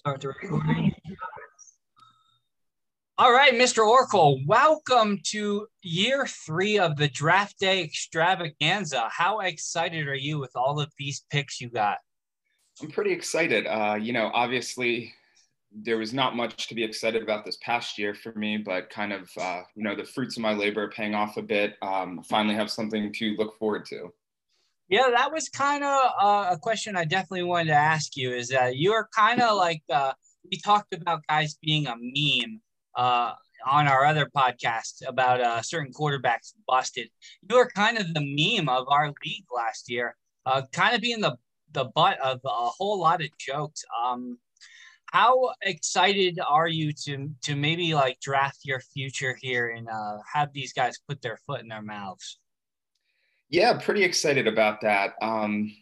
Start the recording. All right, Mr. Oracle, welcome to year three of the draft day extravaganza. How excited are you with all of these picks you got? I'm pretty excited. Uh, you know, obviously, there was not much to be excited about this past year for me, but kind of, uh, you know, the fruits of my labor are paying off a bit. Um, finally, have something to look forward to. Yeah, that was kind of uh, a question I definitely wanted to ask you. Is that you are kind of like uh, we talked about guys being a meme uh, on our other podcast about uh, certain quarterbacks busted. You were kind of the meme of our league last year, uh, kind of being the the butt of a whole lot of jokes. Um, how excited are you to to maybe like draft your future here and uh, have these guys put their foot in their mouths? Yeah, pretty excited about that. Um,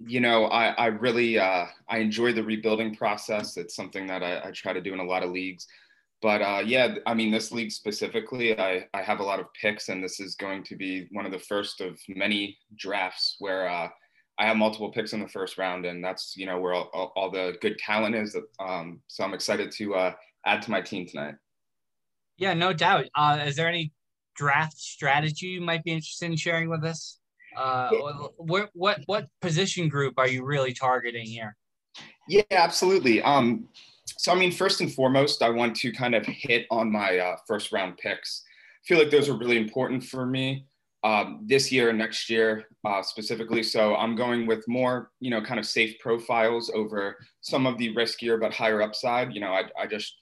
you know, I, I really uh, I enjoy the rebuilding process. It's something that I, I try to do in a lot of leagues. But uh, yeah, I mean, this league specifically, I, I have a lot of picks, and this is going to be one of the first of many drafts where uh, I have multiple picks in the first round, and that's you know where all, all, the good talent is. Um, so I'm excited to uh, add to my team tonight. Yeah, no doubt. Uh, is there any draft strategy you might be interested in sharing with us? Uh, what what what position group are you really targeting here? Yeah, absolutely. Um, so I mean, first and foremost, I want to kind of hit on my uh, first round picks. I feel like those are really important for me um, this year and next year uh, specifically. So I'm going with more, you know, kind of safe profiles over some of the riskier but higher upside. You know, I, I just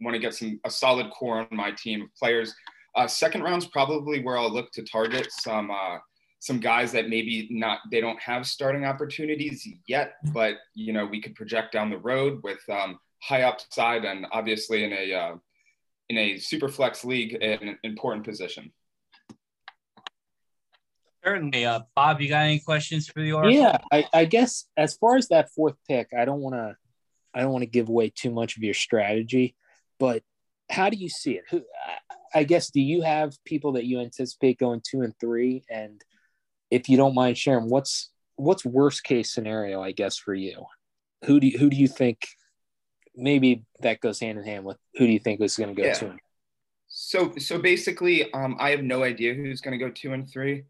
want to get some a solid core on my team of players uh, second round's probably where I'll look to target some uh, some guys that maybe not they don't have starting opportunities yet, but you know we could project down the road with um, high upside and obviously in a uh, in a super flex league an important position. Certainly, uh, Bob. You got any questions for the Oracle? Yeah, I, I guess as far as that fourth pick, I don't want to I don't want to give away too much of your strategy, but how do you see it? Who I guess do you have people that you anticipate going two and three? And if you don't mind sharing, what's what's worst case scenario? I guess for you, who do you, who do you think? Maybe that goes hand in hand with who do you think is going to go yeah. two? And so so basically, um, I have no idea who's going to go two and three.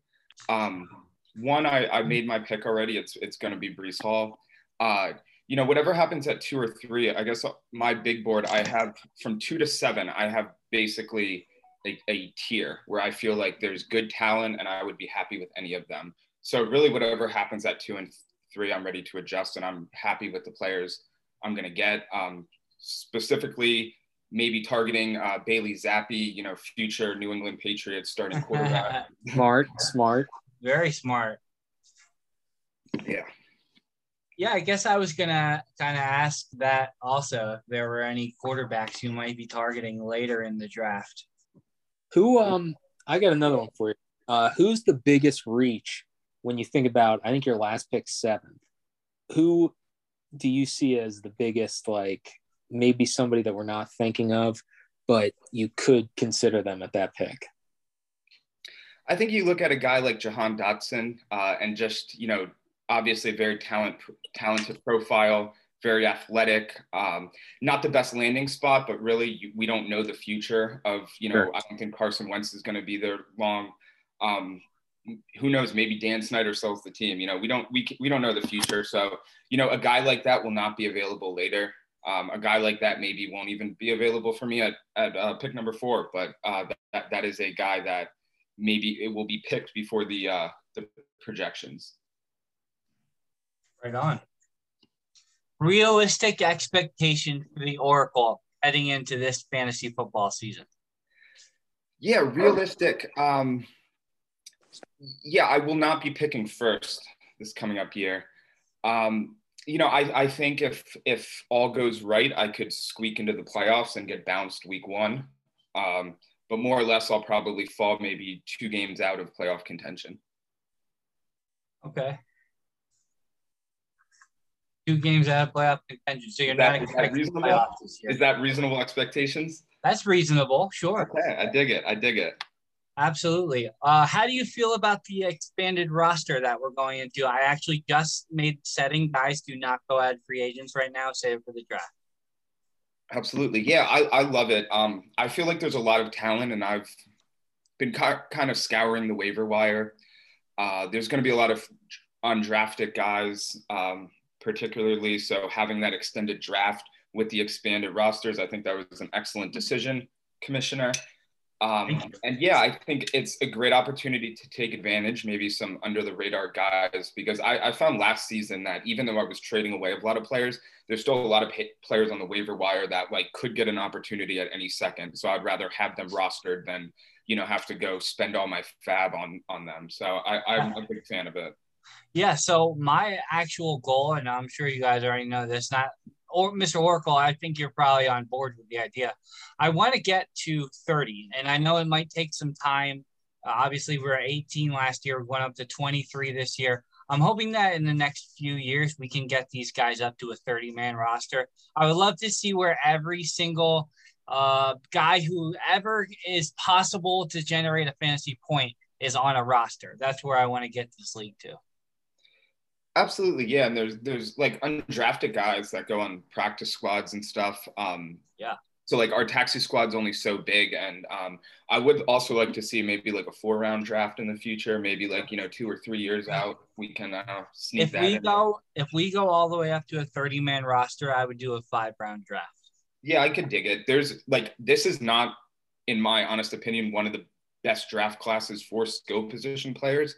Um, one, I, I made my pick already. It's it's going to be Breece Hall. Uh, you know, whatever happens at two or three, I guess my big board, I have from two to seven, I have basically a, a tier where I feel like there's good talent and I would be happy with any of them. So really, whatever happens at two and three, I'm ready to adjust, and I'm happy with the players I'm going to get. Um, specifically, maybe targeting uh, Bailey Zappe, you know, future New England Patriots starting quarterback. smart, smart, very smart. Yeah. Yeah, I guess I was gonna kind of ask that also if there were any quarterbacks you might be targeting later in the draft. Who um I got another one for you. Uh who's the biggest reach when you think about I think your last pick seventh? Who do you see as the biggest like maybe somebody that we're not thinking of, but you could consider them at that pick? I think you look at a guy like Jahan Dotson uh, and just, you know, obviously very talent, talented profile, very athletic. Um, not the best landing spot, but really we don't know the future of, you know, sure. I don't think Carson Wentz is going to be there long. Um, who knows? Maybe Dan Snyder sells the team. You know, we don't we we don't know the future. So you know, a guy like that will not be available later. Um, a guy like that maybe won't even be available for me at at uh, pick number four. But uh, that that is a guy that maybe it will be picked before the uh, the projections. Right on realistic expectation for the Oracle heading into this fantasy football season? Yeah, realistic. Um, yeah, I will not be picking first this coming up year. Um, you know, I, I think if if all goes right, I could squeak into the playoffs and get bounced week one. Um, but more or less, I'll probably fall maybe two games out of playoff contention. Okay two games out of playoff contention. So you're that, not expecting is playoffs this year. Is that reasonable expectations? That's reasonable, sure. Okay, I dig it. I dig it. Absolutely. Uh, how do you feel about the expanded roster that we're going into? I actually just made setting guys do not go add free agents right now, save for the draft. Absolutely. Yeah, I, I love it. Um, I feel like there's a lot of talent, and I've been ca- kind of scouring the waiver wire. Uh, there's going to be a lot of undrafted guys, um, particularly. So having that extended draft with the expanded rosters, I think that was an excellent decision, Commissioner. Um, and yeah, I think it's a great opportunity to take advantage, maybe some under the radar guys, because I, I, found last season that even though I was trading away a lot of players, there's still a lot of players on the waiver wire that like could get an opportunity at any second. So I'd rather have them rostered than you know have to go spend all my fab on on them. So I, I'm a big fan of it. Yeah. So my actual goal, and I'm sure you guys already know this, not or Mr. Oracle, I think you're probably on board with the idea. I want to get to 30, and I know it might take some time. Uh, obviously, we were 18 last year. We went up to 23 this year. I'm hoping that in the next few years we can get these guys up to a 30 man roster. I would love to see where every single uh, guy who ever is possible to generate a fantasy point is on a roster. That's where I want to get this league to. Absolutely, yeah. And there's there's like undrafted guys that go on practice squads and stuff. Um, yeah. So like our taxi squad's only so big, and um, I would also like to see maybe like a four round draft in the future. Maybe like you know two or three years out, we can uh, sneak if that. we in. go if we go all the way up to a thirty man roster, I would do a five round draft. Yeah, I could dig it. There's like this is not, in my honest opinion, one of the best draft classes for skill position players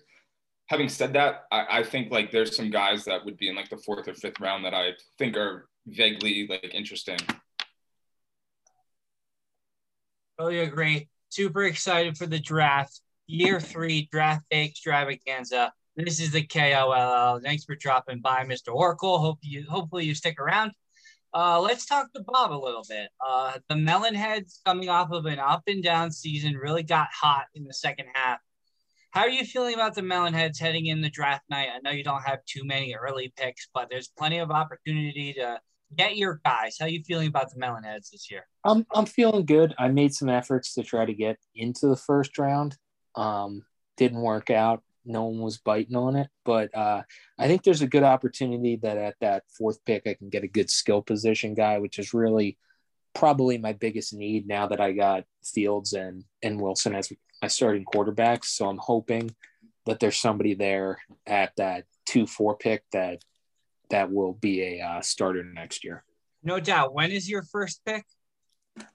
having said that, I, I, think like there's some guys that would be in like the fourth or fifth round that I think are vaguely like interesting. Totally agree. Super excited for the draft. Year three draft day extravaganza. This is the KOLL. Thanks for dropping by, Mr. Oracle. Hope you hopefully you stick around. Uh, let's talk to Bob a little bit. Uh, the Melonheads coming off of an up and down season really got hot in the second half how are you feeling about the Melonheads heading in the draft night? I know you don't have too many early picks, but there's plenty of opportunity to get your guys. How are you feeling about the Melonheads this year? I'm I'm feeling good. I made some efforts to try to get into the first round. Um, didn't work out. No one was biting on it, but uh, I think there's a good opportunity that at that fourth pick I can get a good skill position guy, which is really probably my biggest need now that I got Fields and and Wilson as my starting quarterbacks. So I'm hoping that there's somebody there at that two four pick that that will be a uh, starter next year. No doubt. When is your first pick?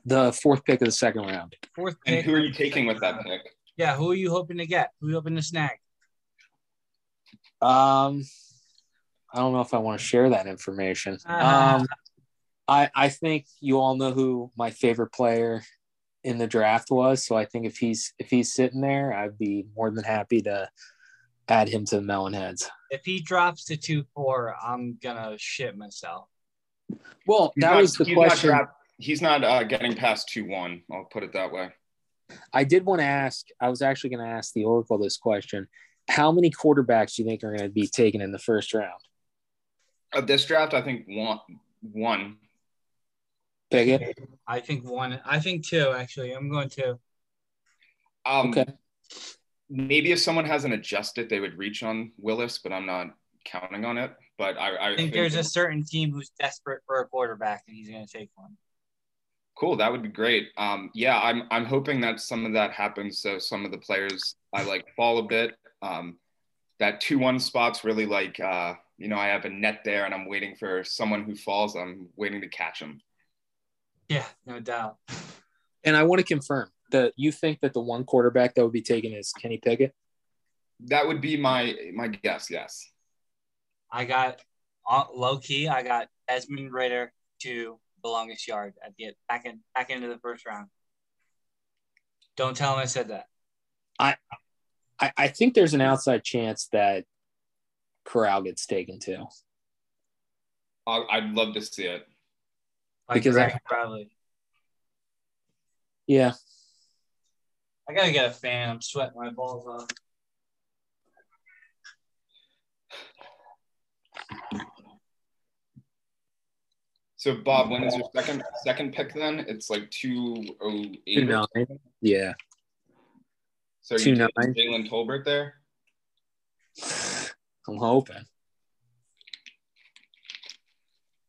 The fourth pick of the second round. Fourth pick. And who are you taking with that pick? Yeah, who are you hoping to get? Who are you hoping to snag? Um, I don't know if I want to share that information. Uh-huh. Um, I I think you all know who my favorite player in the draft was. So I think if he's if he's sitting there, I'd be more than happy to add him to the melon heads. If he drops to two four, I'm gonna shit myself. Well, he's that not, was the he's question. Not he's not uh, getting past two one. I'll put it that way. I did want to ask. I was actually going to ask the Oracle this question: How many quarterbacks do you think are going to be taken in the first round? Of this draft, I think one. One. Pickett? I think one. I think two. Actually, I'm going two. Um, okay. Maybe if someone hasn't adjusted, they would reach on Willis, but I'm not counting on it. But I, I, I think, think, there's a certain team who's desperate for a quarterback, and he's going to take one. Cool, that would be great. Um, yeah, I'm I'm hoping that some of that happens. So some of the players I like fall a bit. Um, that two one spot's really like uh, you know I have a net there, and I'm waiting for someone who falls. I'm waiting to catch them. Yeah, no doubt. And I want to confirm that you think that the one quarterback that would be taken is Kenny Pickett. That would be my my guess. Yes. I got uh, low key. I got Desmond Ridder to the longest yard at the back in back into the first round. Don't tell him I said that. I I, I think there's an outside chance that Corral gets taken too. I'd love to see it. Like because I probably. Yeah. I gotta get a fan. I'm sweating my balls off. So Bob, when is your second second pick then? It's like two oh eight. Yeah. So are you nine. taking Jalen Tolbert there? I'm hoping.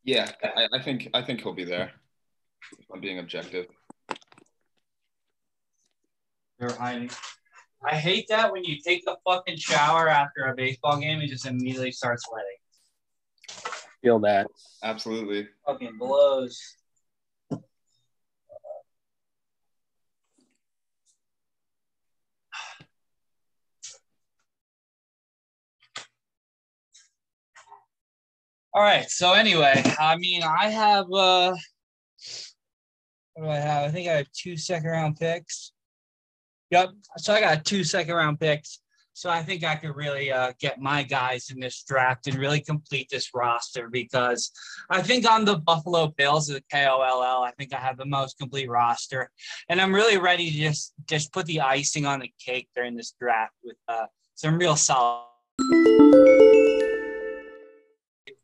Yeah, I, I think I think he'll be there. If I'm being objective. They're hiding. I hate that when you take a fucking shower after a baseball game and just immediately start sweating. Feel that. Absolutely. Fucking blows. All right. So anyway, I mean, I have uh what do I have? I think I have two second round picks. Yep. So I got two second round picks. So I think I could really uh, get my guys in this draft and really complete this roster because I think on the Buffalo Bills of the KOLL, I think I have the most complete roster, and I'm really ready to just just put the icing on the cake during this draft with uh, some real solid.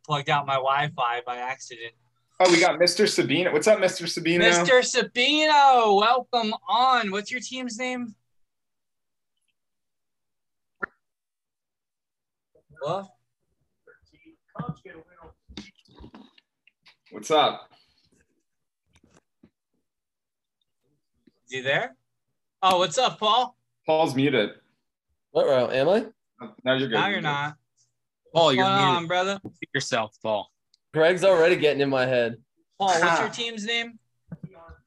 Plugged out my Wi-Fi by accident. Oh, we got Mr. Sabino. What's up, Mr. Sabino? Mr. Sabino, welcome on. What's your team's name? What? What's up? Is he there? Oh, what's up, Paul? Paul's muted. What round am I? Now you're good. Now you're not. Paul, you're going muted on, brother? yourself, Paul. Greg's already getting in my head. Paul, what's your team's name?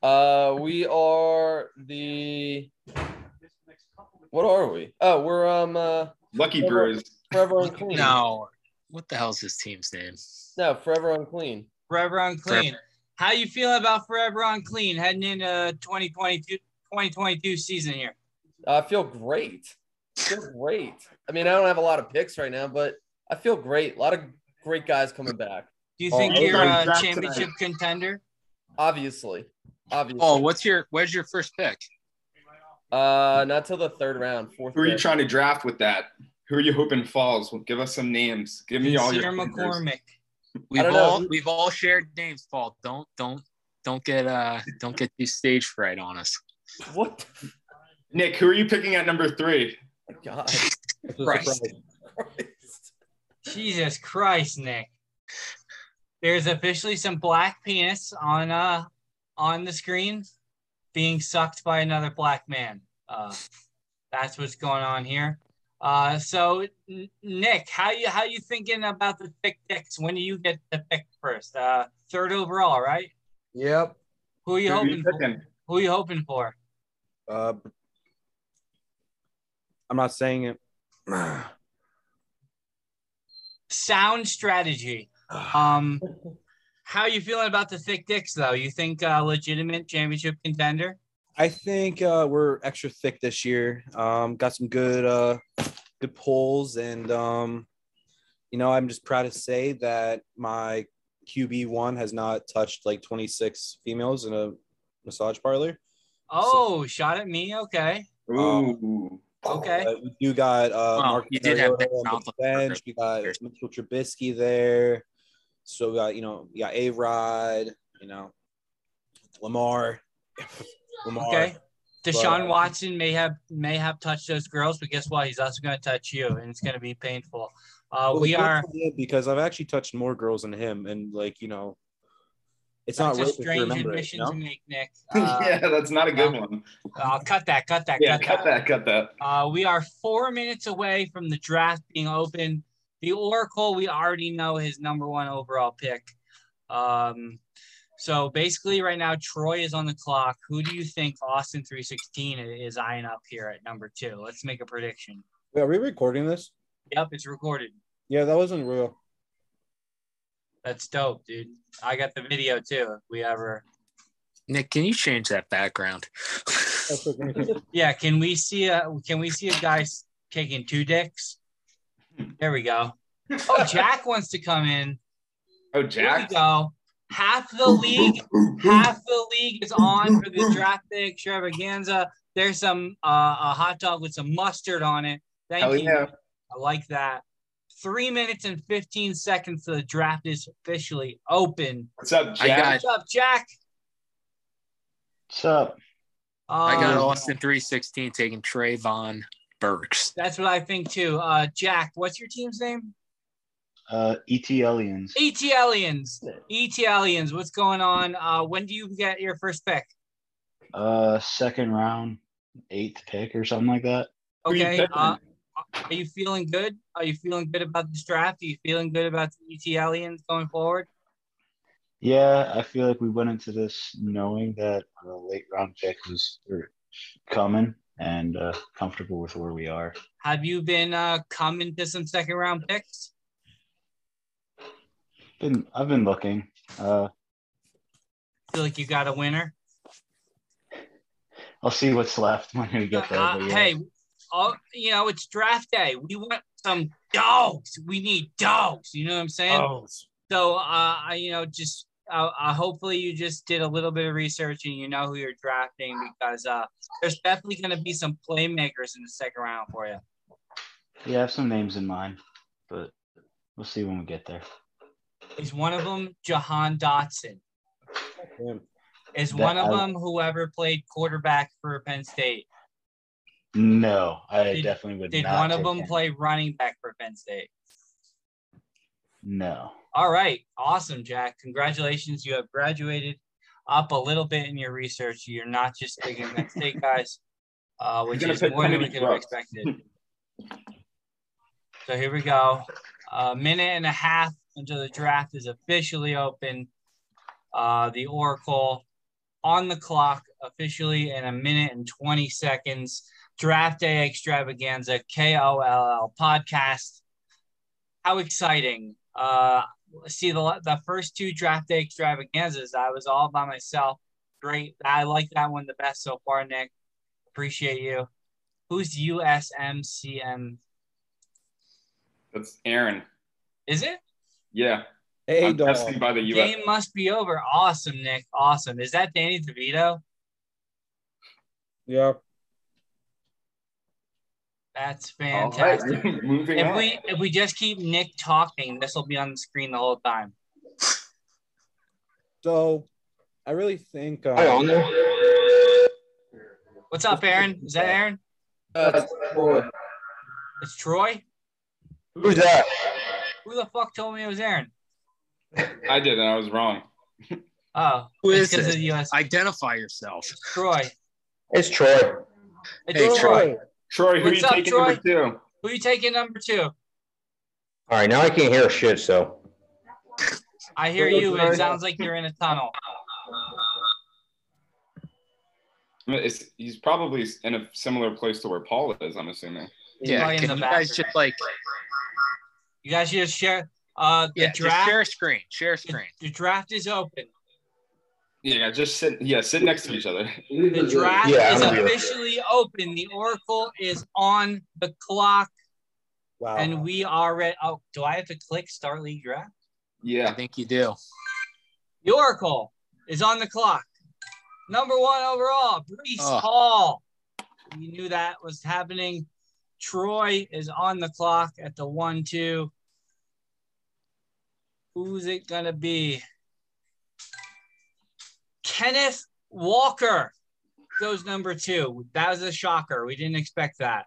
Uh, we are the. What are we? Oh, we're um uh Lucky Brewers. forever unclean. No. What the hell's his team's name? no, forever unclean. Forever Unclean. How you feel about Forever Unclean heading into 2022, 2022 season here? I feel great. I feel great. I mean, I don't have a lot of picks right now, but I feel great. A lot of great guys coming back. Do you Oh, think okay. you're a Draft championship contender? Obviously, obviously. Paul, what's your where's your first pick? Uh, not till the third round, fourth. Who are you pick. trying to draft with that? Who are you hoping falls? Well, give us some names. Give me all your. Sincere pickers. McCormick. We've don't know. all we've all shared names, Paul. Don't don't don't get uh don't get too stage fright on us. What? Nick, who are you picking at number three? the- God. That's Christ. Christ. Jesus Christ, Nick. There's officially some black penis on uh on the screen being sucked by another black man. Uh, that's what's going on here. Uh, so N- Nick, how you how you thinking about the thick dicks? When do you get the pick first? Uh, third overall, right? Yep. Who are you Who are hoping you for? Who are you hoping for? Uh, I'm not saying it. Sound strategy. Um, how you feeling about the thick dicks though? You think uh, legitimate championship contender? I think uh, we're extra thick this year. Um, got some good, uh, good pulls, and um, you know, I'm just proud to say that my QB one has not touched like 26 females in a massage parlor. Oh, shot at me. Okay. Ooh. Okay. Uh, we do got uh, Oh, Mark you did have Mariota on the bench. We got burgers. Mitchell Trubisky there. So we got you know we got A Rod. You know, Lamar. Lamar. Okay. Deshaun uh, Watson may have may have touched those girls, but guess what? He's also going to touch you, and it's going to be painful. Uh, Well, we are. because I've actually touched more girls than him, and like you know, it's That's not a right to strange remember it. admission You know? to make, Nick. Uh, yeah, that's not a good one. I'll cut that. Cut that. Yeah, cut, cut that, cut that. Uh, we are four minutes away from the draft being open. The Oracle, we already know his number one overall pick. Um, so basically, right now, Troy is on the clock. Who do you think Austin 316 is eyeing up here at number two? Let's make a prediction. Wait, are we recording this? Yep, it's recorded. Yeah, that wasn't real. That's dope, dude. I got the video too. If we ever, Nick, can you change that background? yeah. Can we see a Can we see a guy s- taking two dicks? There we go. Oh, Jack wants to come in. Oh, Here Jack. we go. Half the league, half the league is on for the draft day extravaganza. There's some uh, a hot dog with some mustard on it. Thank Hell you. yeah. I like that. Three minutes and 15 seconds till the draft is officially open. What's up, Jack? got- What's up, Jack? What's up? I got Um, Austin 316 taking Treylon Burks. That's what I think too. Uh, Jack, what's your team's name? Uh, ET Aliens. ET Aliens. ET Aliens. What's going on? Uh, when do you get your first pick? Uh, second round, eighth pick or something like that. Okay. Uh, are you feeling good? Are you feeling good about this draft? Are you feeling good about the ET Aliens going forward? Yeah, I feel like we went into this knowing that a late round pick was coming and uh, comfortable with where we are. Have you been uh, coming to some second round picks? Been I've been looking. Uh, Feel like you got a winner? I'll see what's left when we get there. Uh, yeah. Hey, all, you know, it's draft day. We want some dogs. We need dogs. You know what I'm saying? Oh, So, uh, I, you know, just uh, uh, hopefully you just did a little bit of research and you know who you're drafting because uh, there's definitely going to be some playmakers in the second round for you. yeah, I have some names in mind, but we'll see when we get there. Is one of them Jahan Dotson? Him. Is That- one of I- them whoever played quarterback for Penn State? No, I Did- definitely would not. Did one of them him. play running back for Penn State? No. All right, awesome, Jack. Congratulations, you have graduated up a little bit in your research. You're not just picking Penn State guys, uh, which is more than we could have expected. So here we go. A minute and a half until the draft is officially open. Uh, the Oracle on the clock officially in a minute and 20 seconds. Draft Day Extravaganza, KOLL podcast. How exciting. Uh, see, the, the first two Draft Day Extravaganzas, I was all by myself. Great. I like that one the best so far, Nick. Appreciate you. Who's USMCM? That's Aaron. Is it? Yeah. Hey, I'm dog. testing by the US. Game must be over. Awesome, Nick. Awesome. Is that Danny DeVito? Yeah. That's fantastic. Moving If on. we if we just keep Nick talking, this will be on the screen the whole time. So, I really think. Uh, Hi, on there. What's up, Aaron? Is that Aaron? Uh, It's Troy. Who's that? Who the fuck told me it was Aaron? I did, and I was wrong. Oh, Who it's it? US. Identify yourself. Troy. It's Troy. It's Hey, Troy. Troy, who What's you up, taking Troy? number two? Who you taking number two? All right, now I can't hear shit. So I hear you. It sounds like you're in a tunnel. It's, he's probably in a similar place to where Paul is. I'm assuming. Yeah. Probably in Can the you back. guys just like You guys should just share. Uh, the yeah, just draft. share a screen. Share a screen. The draft is open. Yeah, just sit. Yeah, sit next to each other. The draft Yeah, is I'm here. officially open. The Oracle is on the clock, Wow. and we are ready. Oh, do I have to click start league draft? Yeah, I think you do. The Oracle is on the clock. Number one overall, Breece Oh. Hall. You knew that was happening. Troy is on the clock at the one two. Who's it gonna be? Kenneth Walker goes number two. That was a shocker. We didn't expect that.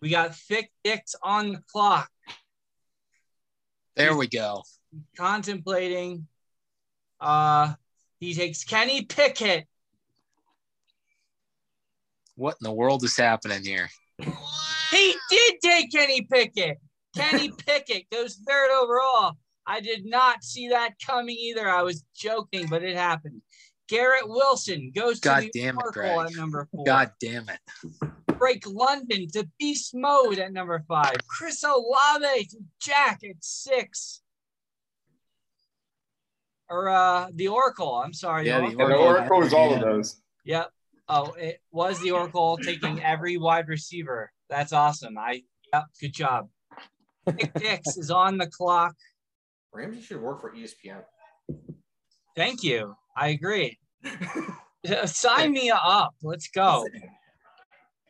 We got Thick Dicks on the clock, There we go. contemplating. Uh, he takes Kenny Pickett. What in the world is happening here? He did take Kenny Pickett. Kenny Pickett goes third overall. I did not see that coming either. I was joking, but it happened. Garrett Wilson goes to God the damn it, Oracle Greg. at number four. God damn it. Drake London to Beast Mode at number five. Chris Olave to Jack at six. Or uh the Oracle. I'm sorry. Yeah, the And the Oracle. Oracle is all of those. Yep. Oh, it was the Oracle taking every wide receiver. That's awesome. I yep, good job. Nick Dix is on the clock. Ramsey should work for ESPN. Thank you. I agree. Sign me up. Let's go.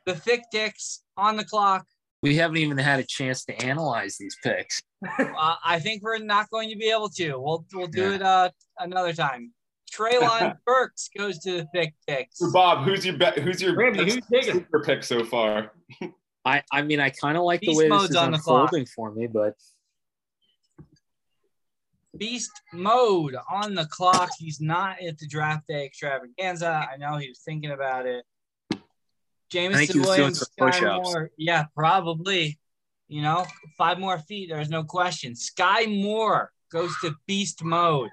The thick dicks on the clock. We haven't even had a chance to analyze these picks. Uh, I think we're not going to be able to. We'll we'll do Yeah. it uh, another time. Treylon Burks goes to the pick picks. So Bob, who's your bet? Who's your Ramsey, who's taking? sleeper pick so far? I, I mean, I kind of like the way this mode's is on the unfolding for me, but Beast mode on the clock. He's not at the draft day extravaganza. I know he was thinking about it. I think Jameson he was doing Williams, some Skyy. Moore. Yeah, probably. You know, five more feet. There's no question. Skyy Moore goes to beast mode.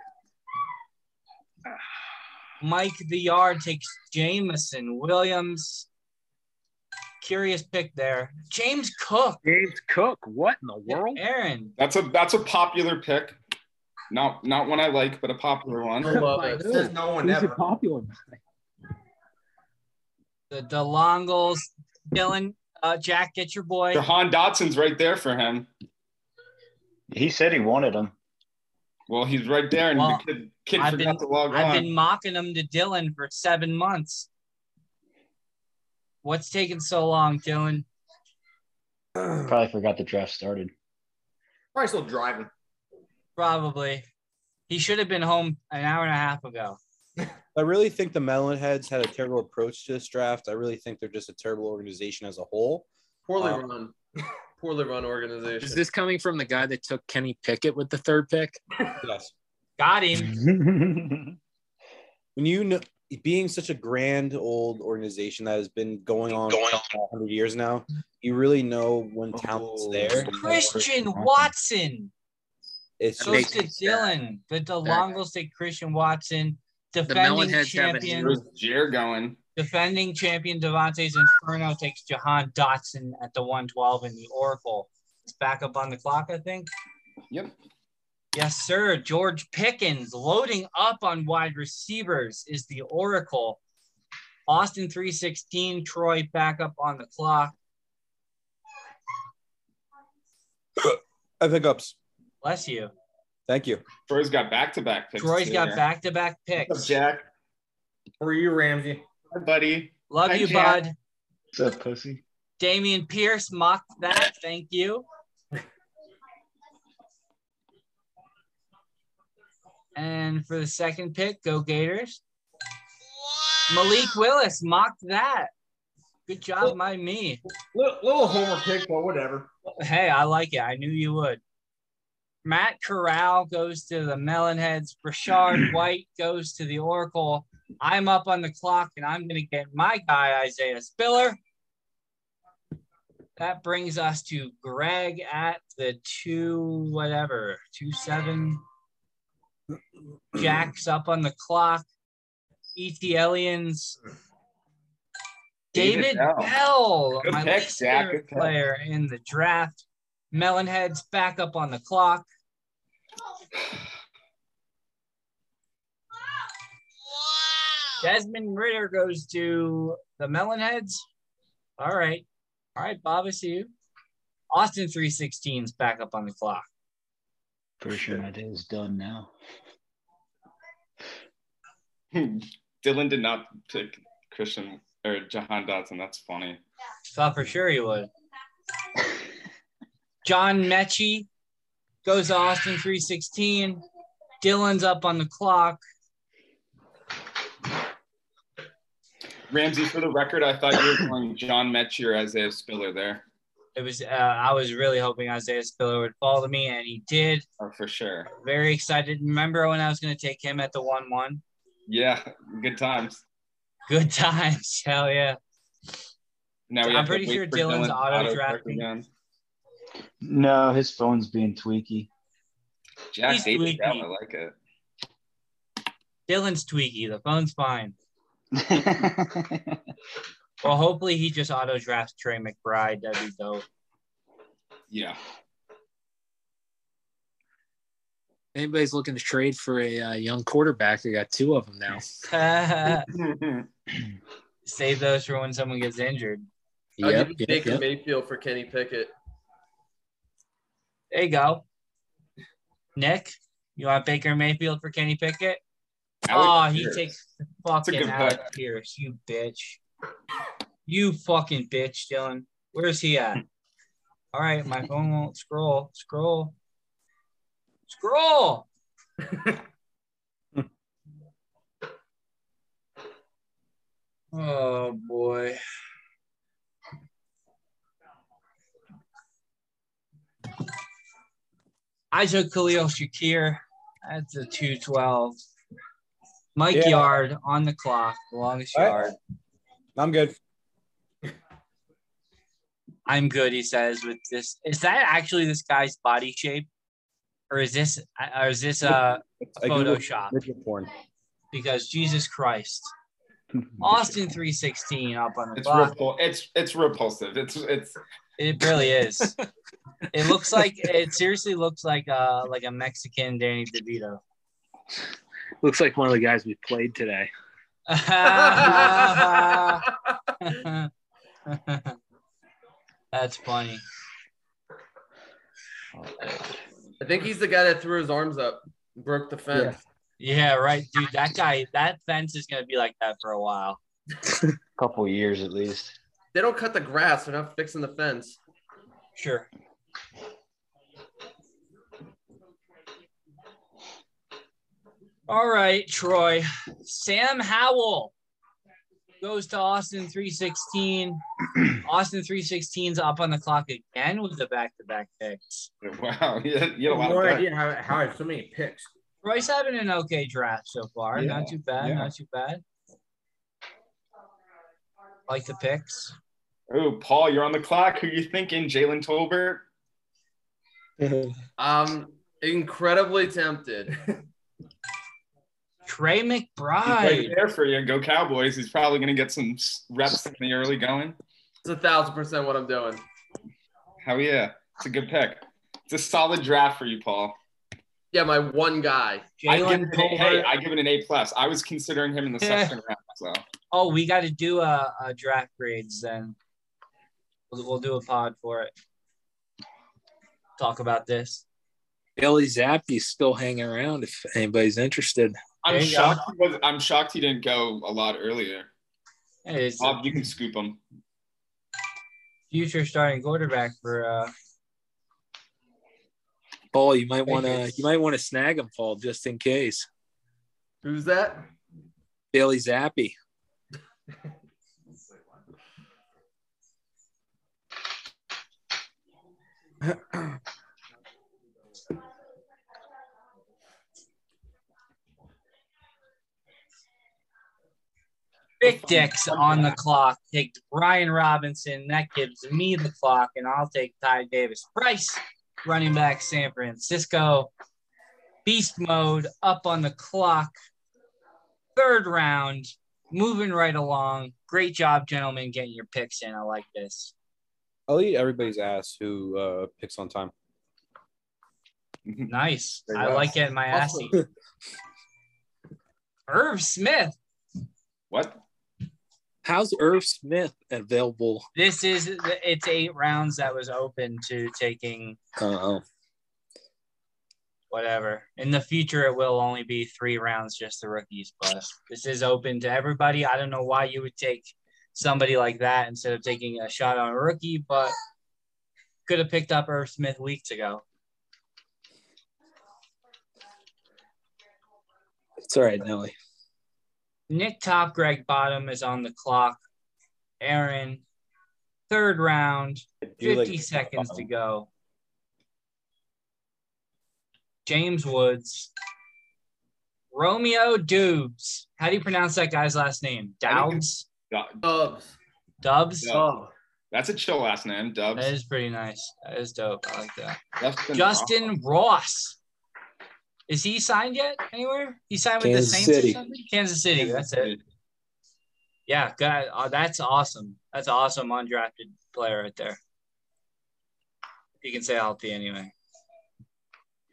Mike the Yard takes Jameson Williams. Curious pick there. James Cook. James Cook, what in the world? Aaron. That's a that's a popular pick. Not not one I like, but a popular one. I love it. God. Says no one Who's ever. it popular? The DeLongles. Dylan, uh, Jack, get your boy. Jahan Dotson's right there for him. He said he wanted him. Well, he's right there, and Well, the kid, kid I've forgot been- to log I've on. been mocking him to Dylan for seven months. What's taking so long, Dylan? Probably forgot the draft started. Probably still driving. Probably. He should have been home an hour and a half ago. I really think the Melonheads had a terrible approach to this draft. I really think they're just a terrible organization as a whole. Poorly Uh, run. Poorly run organization. Is this coming from the guy that took Kenny Pickett with the third pick? Yes. Got him. When you know being such a grand old organization that has been going on for 100 years now, you really know when talent's Oh. there. Christian Watson It's goes just to Dylan. The DeLongles take Christian Watson. Defending Melonheads champion, Where's Jer going? defending champion Devontae's Inferno takes Jahan Dotson at the 112 in the Oracle. It's back up on the clock, I think. Yep. Yes, sir. George Pickens loading up on wide receivers is the Oracle. Austin 316, Troy back up on the clock. I pickups. Bless you. Thank you. Troy's got back to back picks. Troy's too got back to back What's up, picks. Jack? How are you, Ramsey? Hi, buddy. Love Hi, you, Jack. bud. What's up, pussy? Dameon Pierce mocked that. Thank you. And for the second pick, go Gators. Malik Willis mocked that. Good job by me. Little, little homer pick, but whatever. Hey, I like it. I knew you would. Matt Corral goes to the Melonheads. Rachaad White goes to the Oracle. I'm up on the clock and I'm going to get my guy, Isaiah Spiller. That brings us to Greg at the two, whatever, two seven. Jack's up on the clock. E.T. Aliens. David David Bell. Bell, my pick, Jack. player in the draft. Melonheads back up on the clock. Desmond Ridder goes to the Melonheads. All right. All right, Bob, I see you. Austin 316's back up on the clock. Pretty sure my day is done now. Dylan did not pick Christian or Jahan Dotson. That's funny. Thought for sure he would. John Metchie goes to Austin 316. Dylan's up on the clock. Ramsey, for the record, I thought you were calling John Metchie or Isaiah Spiller there. It was uh, I was really hoping Isaiah Spiller would follow me, and he did. Oh, for sure. Very excited. Remember when I was going to take him at the one one? Yeah, good times. Good times. Hell yeah. Now I'm pretty sure Dylan's Dylan to auto drafting. Again. No, his phone's being tweaky. Jack He's David tweaky. Bell, I like it. Dylan's tweaky. The phone's fine. Well, hopefully he just auto drafts Trey McBride. That'd be dope. Yeah. Anybody's looking to trade for a uh, young quarterback? I got two of them now. Save those for when someone gets injured. I'll Yep, give you yep, Baker yep. Mayfield for Kenny Pickett. There you go. Nick, you want Baker Mayfield for Kenny Pickett? Alec oh, Pierce. he takes fucking Alec pick. Pierce, you bitch. You fucking bitch, Dylan. Where's he at? All right, my phone won't scroll. Scroll. Scroll. oh boy. Isaac Khalil Shakir. at the 212. Mike Yeah. Yard on the clock, the longest All right. yard. I'm good. I'm good, he says, with this. Is that actually this guy's body shape? Or is this or is this a I Googled Photoshop? porn. Because Jesus Christ. Austin 316 up on the It's clock. repul- it's it's repulsive. It's it's It really is. it looks like it seriously looks like uh like a Mexican Danny DeVito. Looks like one of the guys we played today. That's funny. I think he's the guy that threw his arms up, broke the fence. Yeah, right, dude. That guy, that fence is gonna be like that for a while. a Couple years at least. They don't cut the grass; they're not fixing the fence. Sure. All right, Troy. Sam Howell goes to Austin 316. Austin 316's up on the clock again with the back-to-back picks. wow. You had, you had a lot have no of idea how, how I have so many picks. Roy's having an okay draft so far. Yeah, not too bad. yeah. Not too bad. Like the picks. Oh, Paul, you're on the clock. Who you thinking? Jalen Tolbert? I'm um, incredibly tempted. Trey He's right McBride. there for you. Go Cowboys. He's probably going to get some reps in the early going. It's a thousand percent what I'm doing. Hell yeah. It's a good pick. It's a solid draft for you, Paul. Yeah, my one guy. I give, Jalen it hey, I give it an A plus. I was considering him in the second round. So Oh, we got to do a, a draft grades then. We'll, we'll do a pod for it. Talk about this. Billy Zappe's still hanging around if anybody's interested. I'm shocked. He was, I'm shocked he didn't go a lot earlier. Hey, It's Bob, you can scoop him. future starting quarterback for uh Paul, you might want to you might want to snag him, Paul, just in case. Who's that? Billy Zappe. Big Dicks on the clock. Take Brian Robinson. That gives me the clock, and I'll take Ty Davis. Price, running back, San Francisco. Beast mode up on the clock. Third round, moving right along. Great job, gentlemen, getting your picks in. I like this. I'll eat everybody's ass who uh, picks on time. Nice. I go. like getting my ass eaten. Irv Smith. What? How's Irv Smith available? This is it's eight rounds that was open to taking Uh, oh. whatever. In the future, it will only be three rounds, just the rookies. But this is open to everybody. I don't know why you would take somebody like that instead of taking a shot on a rookie, but could have picked up Irv Smith weeks ago. it's all right, Nelly. Nick Top, Greg Bottom is on the clock. Aaron, third round, 50 like- seconds to go. James Woods, Romeo Doubs. How do you pronounce that guy's last name? Dowds? Dubs. Dubs? Yeah. Oh, That's a chill last name, Dubs. That is pretty nice. That is dope. I like that. Justin. Justin Ross. Is he signed yet anywhere? He signed with Kansas the Saints City. or something? Kansas City. That's it. Yeah, God, uh, that's awesome. That's awesome undrafted player right there. You can say healthy anyway.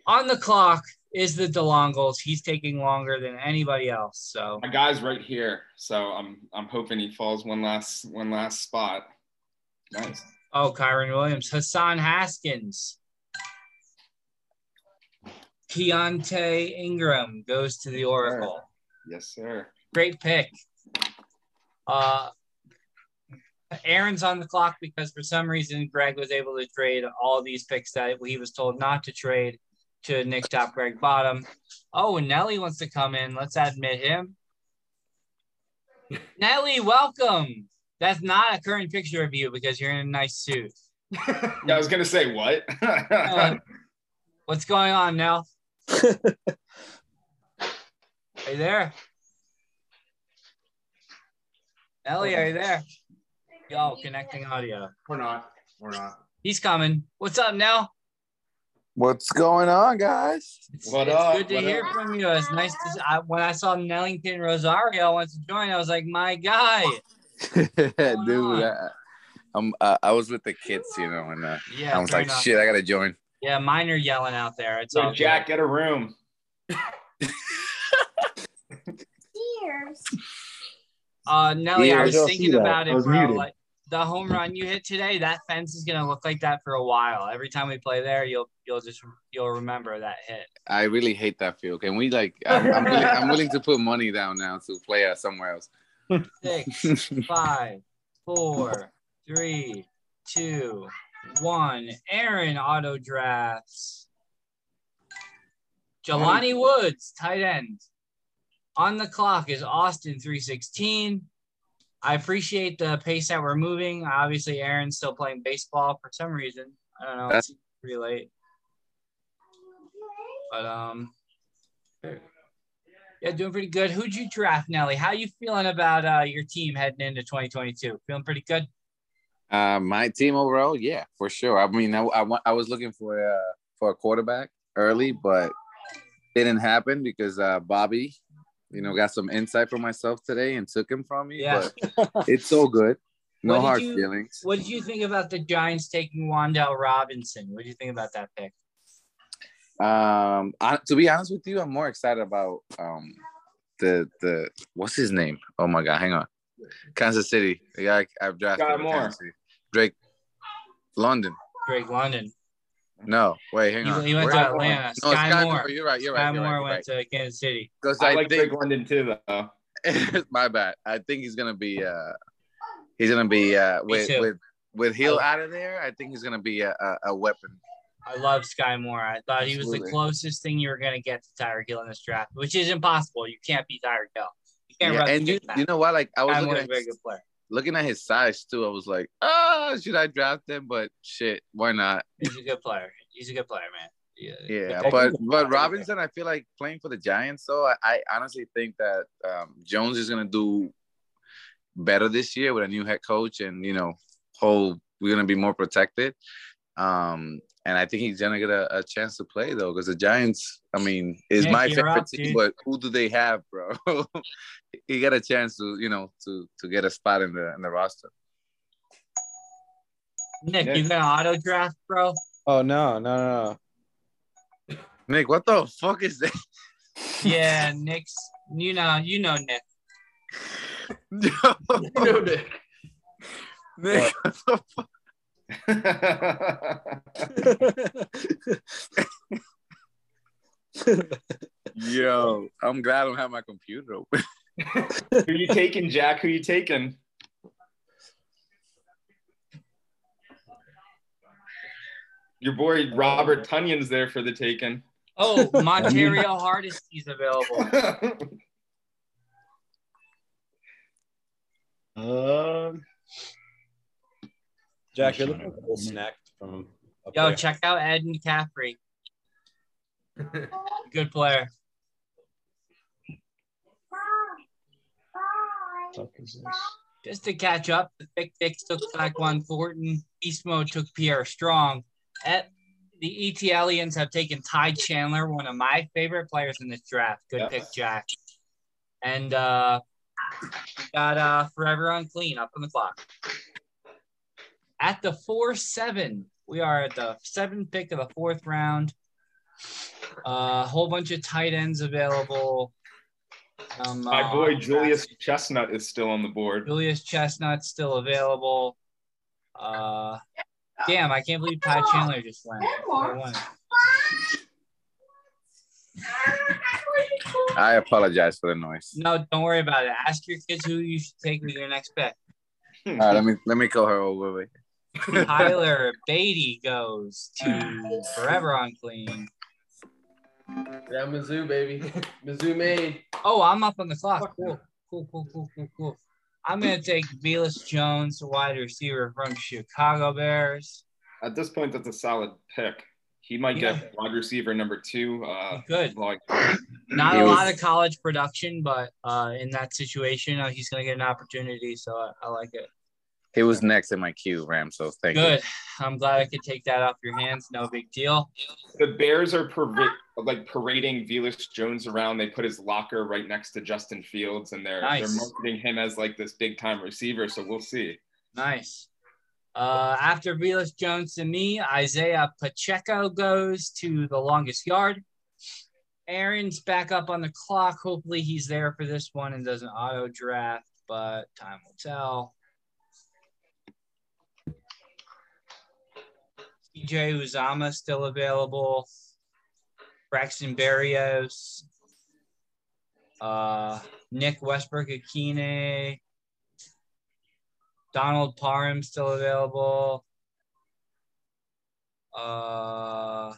On the clock is the DeLongles. He's taking longer than anybody else. So My guy's right here, so I'm I'm hoping he falls one last one last spot. Nice. oh, Kyren Williams, Hassan Haskins, Keaontay Ingram goes to the Oracle. Yes, sir. Great pick. Uh, Aaron's on the clock because for some reason Greg was able to trade all these picks that he was told not to trade to Nick Top, Greg Bottom. Oh, and Nelly wants to come in. Let's admit him. Nelly, welcome. That's not a current picture of you because you're in a nice suit. Yeah, I was gonna say what? Uh, what's going on, Nell? Are you there? Nelly, are you there? Yo, connecting audio. We're not. We're not. He's coming. What's up, Nell? What's going on, guys? It's, What it's up? good to What hear up? from you. It's nice to. I, when I saw Nellington Rosario wants to join, I was like, my guy. Dude. I, I'm, uh, I was with the kids, you know, and uh, Yeah, I was like, enough. shit, I gotta join. Yeah, mine are yelling out there. It's all so Jack, get a room. Uh, Nelly, I was I thinking see that. about it, bro. muted. Like the home run you hit today, that fence is gonna look like that for a while. Every time we play there, you'll you'll just you'll remember that hit. I really hate that field. Can we like? I'm, I'm, willing, I'm willing to put money down now to play uh, somewhere else. Six, five, four, three, two, one. Aaron auto drafts. Jelani Woods, tight end. On the clock is Austin 316. I appreciate the pace that we're moving. Obviously, Aaron's still playing baseball for some reason. I don't know. It's pretty late. But um yeah, doing pretty good. Who'd you draft, Nelly? How you feeling about uh, your team heading into 2022? Feeling pretty good? Uh, my team overall, yeah, for sure. I mean, I, I, I was looking for uh, for a quarterback early, but it didn't happen because uh, Bobby, you know, got some insight for myself today and took him from me. Yeah. But it's all good. No What hard you- feelings. What did you think about the Giants taking Wan'Dale Robinson? What do you think about that pick? Um, I, to be honest with you, I'm more excited about um the the what's his name? Oh my god, hang on, Kansas City. The guy I've drafted. Skyy Moore. Kansas City. Drake, London. Drake London. No, wait, hang He, on. he went to Atlanta. No, Skyy, Skyy Moore. Moore. You're right. You're Skyy right. You're Moore right. Went right. to Kansas City. Because I I, like think Drake London too, though. my bad. I think he's gonna be uh he's gonna be uh with with with Hill out of there. I think he's gonna be a, a, a weapon. I love Skyy Moore. I thought he was the closest thing you were going to get to Tyreek Hill in this draft, which is impossible. You can't be Tyreek Hill. Yeah, and you, you know what? Like I was looking at a very good player. looking at his size too. I was like, oh, should I draft him? But shit, why not? He's a good player. He's a good player, man. Yeah. Yeah, but but Robinson, I feel like playing for the Giants. though. I, I honestly think that um, Jones is gonna do better this year with a new head coach, and you know, whole we're gonna be more protected. Um, and I think he's gonna get a, a chance to play though, because the Giants, I mean, is my favorite up, team. dude. But who do they have, bro? he got a chance to, you know, to to get a spot in the in the roster. Nick, Yeah. you gonna auto draft, bro? Oh no, no, no, Nick, what the fuck is that? Yeah, Nick's. You know, you know Nick. No, You know, Nick. Nick, what the fuck? Yo, I'm glad I don't have my computer open. Who you taking, Jack? Who you taking? Your boy Robert Tonyan's there for the taking. Oh, Montario Hardesty's available. Um, Jack, you're looking up. a little snacked from up Yo, there. check out Ed and McCaffrey. Good player. Fuck is this? Just to catch up, the Thick Dicks took Tyquan Thornton. Beast Mode took Pierre Strong. At the ETLians have taken Ty Chandler, one of my favorite players in this draft. Good Yeah. pick, Jack. And uh we got uh Forever Unclean up on the clock. At the 4-7, we are at the seventh pick of the fourth round. A whole bunch of tight ends available. Um, My uh, boy Julius Chestnut is still on the board. Julius Chestnut's still available. Uh, damn, I can't believe Ty Chandler just went. I apologize for the noise. No, don't worry about it. Ask your kids who you should take with your next pick. All right, let me let me call her over. Wait. Tyler Badie goes to Forever Unclean. Yeah, Mizzou, baby. Mizzou made. Oh, I'm up on the clock. Cool. Cool, cool, cool, cool, cool. I'm gonna take Velus Jones, wide receiver from Chicago Bears. At this point, that's a solid pick. He might Yeah. get wide receiver number two. Uh, Good. like Not He a was- lot of college production, but uh, in that situation, uh, he's gonna get an opportunity. So I, I like it. He was next in my queue, Ram. So thank you. Good. I'm glad I could take that off your hands. No big deal. the Bears are parade, like parading Velus Jones around. They put his locker right next to Justin Fields, and they're Nice. they're marketing him as like this big time receiver. So we'll see. Nice. Uh, after Velus Jones to me, Isaiah Pacheco goes to the longest yard. Aaron's back up on the clock. Hopefully, he's there for this one and doesn't auto draft, but time will tell. TJ Uzomah still available. Braxton Berrios. Uh, Nick Westbrook-Ikhine. Donald Parham still available. Uh,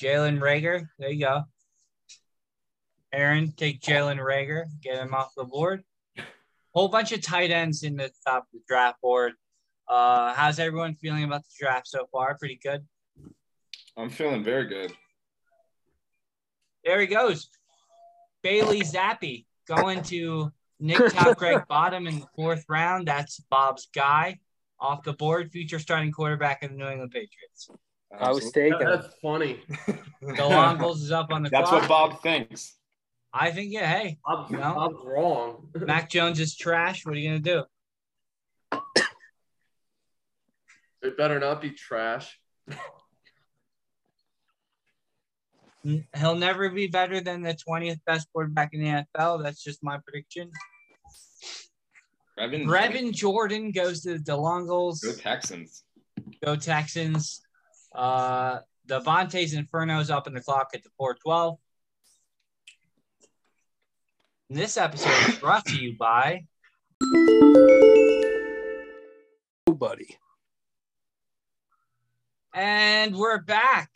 Jalen Reagor. There you go. Aaron, take Jalen Reagor. Get him off the board. Whole bunch of tight ends in the top of the draft board. Uh, how's everyone feeling about the draft so far? Pretty good. I'm feeling very good. There he goes. Bailey Zappe going to Nick Top Greg Bottom in the fourth round. That's Bob's guy off the board. Future starting quarterback of the New England Patriots. I was Absolutely. taking. That's funny. The DeLongles is up on the That's clock. what Bob thinks. I think, yeah, hey, Bob's, No. Bob's wrong. Mac Jones is trash. What are you going to do? It better not be trash. N- He'll never be better than the 20th best quarterback in the NFL. That's just my prediction. Brevin, Brevin Jordan goes to the DeLongles. Go Texans. Go Texans. Uh, Devontae's Inferno's up in the clock at the 412. And This episode is brought to you by Nobody. And we're back.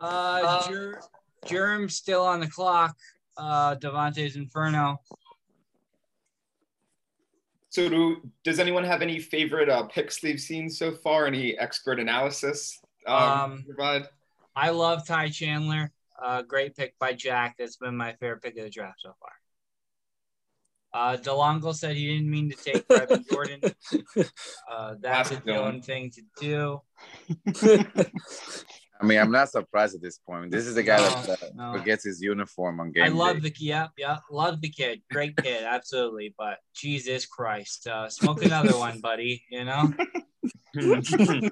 Uh, Ger- Germ's still on the clock. Uh, Devontae's Inferno. So, do, does anyone have any favorite uh, picks they've seen so far? Any expert analysis um, Um, provide? I love Ty Chandler. Uh, great pick by Jack. That's been my favorite pick of the draft so far. Uh, DeLongle said he didn't mean to take Brevin Jordan. Uh, that's a Classic Dylan. Dylan thing to do. I mean, I'm not surprised at this point. This is the guy No, that uh, no. forgets his uniform on game I love day. the yeah, yeah, love the kid. Great kid, absolutely. But Jesus Christ, uh, smoke another one, buddy. You know.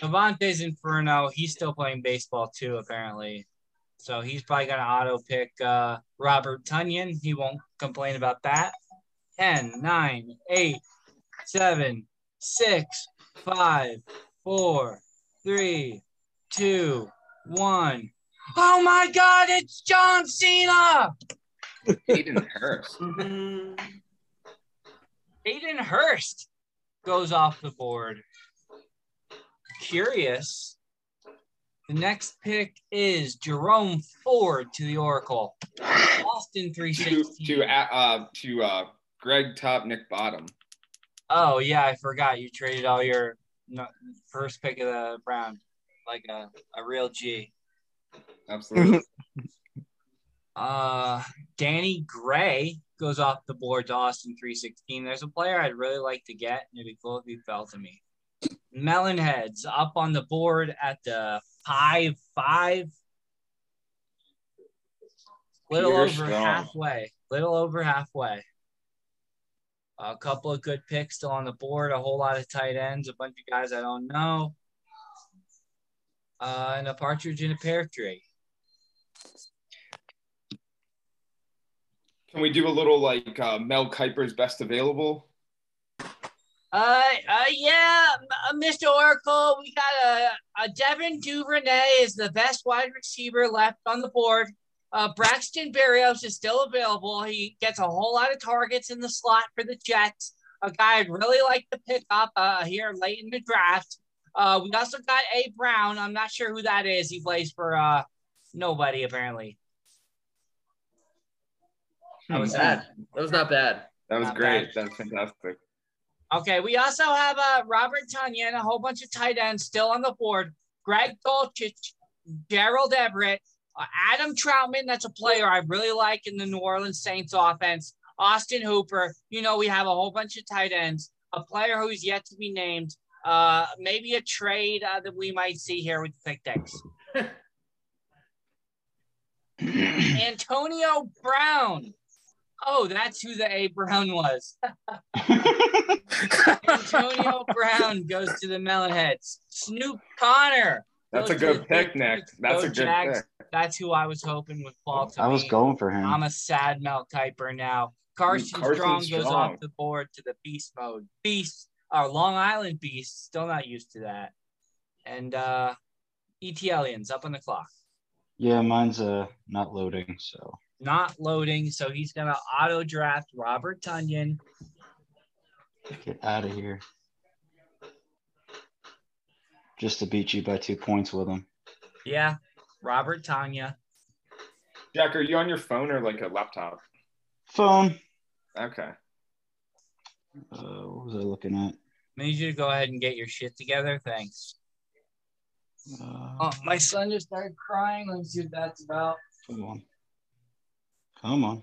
Devontae's Inferno. He's still playing baseball too, apparently. So he's probably gonna auto pick uh, Robert Tonyan. He won't complain about that. 10, 9, 8, 7, 6, 5, 4, 3, 2, 1. Oh my god, it's John Cena! Hayden Hurst. Aiden Hurst goes off the board. Curious. The next pick is Jerome Ford to the Oracle. Austin to 316. to uh, to uh, Greg Top, Nick Bottom. Oh, yeah, I forgot you traded all your no, first pick of the round like a, a real G. Absolutely. Uh, Danny Gray goes off the board to Austin 316. There's a player I'd really like to get, and it'd be cool if he fell to me. Melonheads up on the board at the 5 5. Little You're over strong. halfway. Little over halfway. A couple of good picks still on the board, a whole lot of tight ends, a bunch of guys I don't know. Uh, and a partridge in a pear tree. Can we do a little like uh, Mel Kiper's best available? Uh, uh, yeah, uh, Mr. Oracle, we got a, a Devin Duvernay is the best wide receiver left on the board. Uh, Braxton Berrios is still available. He gets a whole lot of targets in the slot for the Jets. A guy I'd really like to pick up uh, here late in the draft. Uh, we also got A Brown. I'm not sure who that is. He plays for uh nobody apparently. How was Bad. that? That was not bad. That was Not great. That's fantastic. Okay, we also have uh, Robert and a whole bunch of tight ends still on the board. Greg Dulcich, Gerald Everett, uh, Adam Trautman, that's a player I really like in the New Orleans Saints offense. Austin Hooper, you know, we have a whole bunch of tight ends. A player who's yet to be named. Uh, maybe a trade uh, that we might see here with Pick Decks. Antonio Brown. Oh, that's who the A Brown was. Antonio Brown goes to the Melonheads. Snoop Conner. That's a good pick, Big Nick. That's a good Jags. pick. That's who I was hoping would fall to I was me. going for him. I'm a sad Mel Kiper now. Carson, Carson Strong goes Strong. off the board to the beast mode. Beast, our Long Island beast, still not used to that. And uh ET aliens up on the clock. Yeah, mine's uh not loading, so Not loading, so he's gonna auto draft Robert Tonyan. get out of here. Just to beat you by two points with him. Yeah, Robert Tanya. Jack, are you on your phone or like a laptop? Phone. Okay. Uh, what was I looking at? I need you to go ahead and get your shit together. Thanks. Uh, Oh, my son just started crying. Let me see what that's about. Come on. Come on.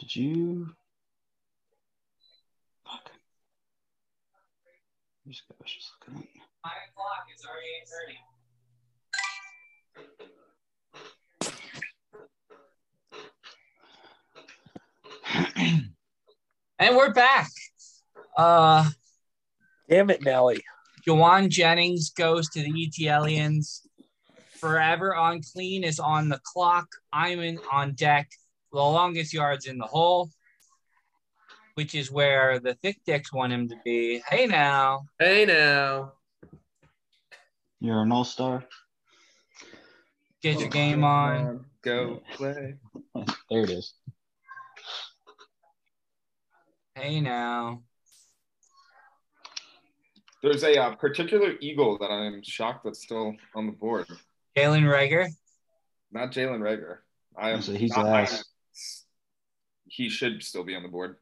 Did you? Fuck. This guy was just looking at. Nine o'clock. It's already eight thirty. And we're back. Uh, Damn it, Nelly. Jauan Jennings goes to the ET Aliens. Forever on clean is on the clock. Iman on deck. The longest yards in the hole, which is where the thick dicks want him to be. Hey now. Hey now. You're an all star. Get your game on. Go play. There it is. Hey now. There's a uh, particular eagle that I'm shocked that's still on the board. Jalen Reagor. Not Jalen Reagor. I am. So he's not- ass. He should still be on the board.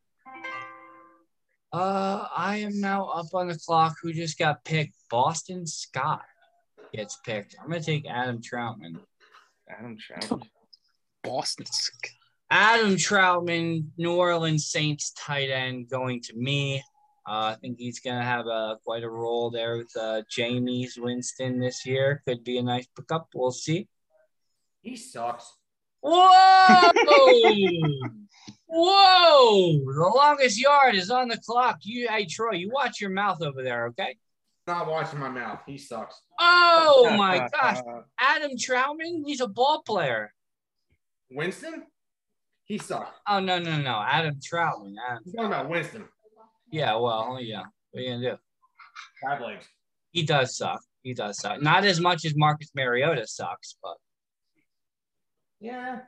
Uh, I am now up on the clock. Who just got picked? Boston Scott gets picked. I'm gonna take Adam Trautman. Adam Trautman. Boston. Scott. Adam Trautman, New Orleans Saints tight end, going to me. Uh, I think he's gonna have a quite a role there with uh, Jameis Winston this year. Could be a nice pickup. We'll see. He sucks. Whoa! Whoa! The longest yard is on the clock. You, hey Troy, you watch your mouth over there, okay? Not watching my mouth. He sucks. Oh my gosh, Adam Trautman, he's a ball player. Winston? He sucks. Oh no, no, no, Adam Trautman. Adam, He's talking about Winston. yeah, well, oh, yeah. What are you gonna do? Bad legs. He does suck. He does suck. Not as much as Marcus Mariota sucks, but Yeah.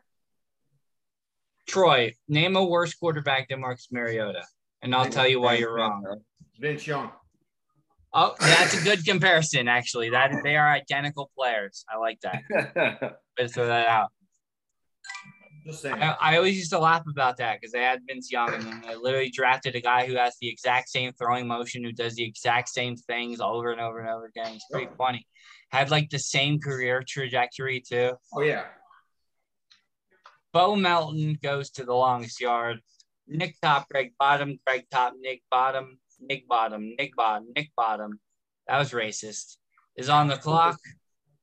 Troy, name a worse quarterback than Marcus Mariota, and I'll tell you why you're wrong. Vince Young. Oh, that's a good comparison, actually. That they are identical players. I like that. Let's throw that out. Just saying. I, I always used to laugh about that because they had Vince Young and then they literally drafted a guy who has the exact same throwing motion, who does the exact same things over and over and over again. It's pretty funny. Had like the same career trajectory too. Oh yeah. Bo Melton goes to the longest yard. Nick Top, Greg Bottom, Greg Top, Nick Bottom, Nick Bottom, Nick Bottom, Nick Bottom. That was racist. Is on the clock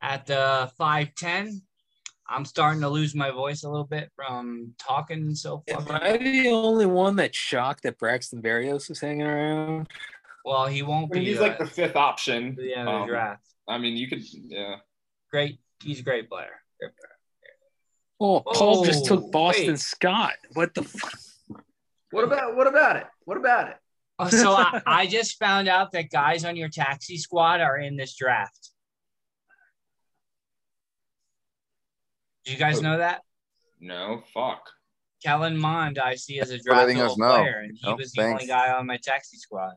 at the 510. I'm starting to lose my voice a little bit from talking so Am. I the only one that's shocked that Braxton Berrios is hanging around? Well, he won't be. He's uh, like the fifth option. at the end the Um, draft. I mean, you could, yeah. Great. He's a great player. Great player. Oh, Paul just Oh, took Boston wait. Scott. What the fuck? What about what about it? What about it? Oh, so I, I just found out that guys on your taxi squad are in this draft. Do you guys Oh. know that? No, fuck. Kellen Mond, I see as a for letting draftable player, and he Oh, was the only guy on my taxi squad.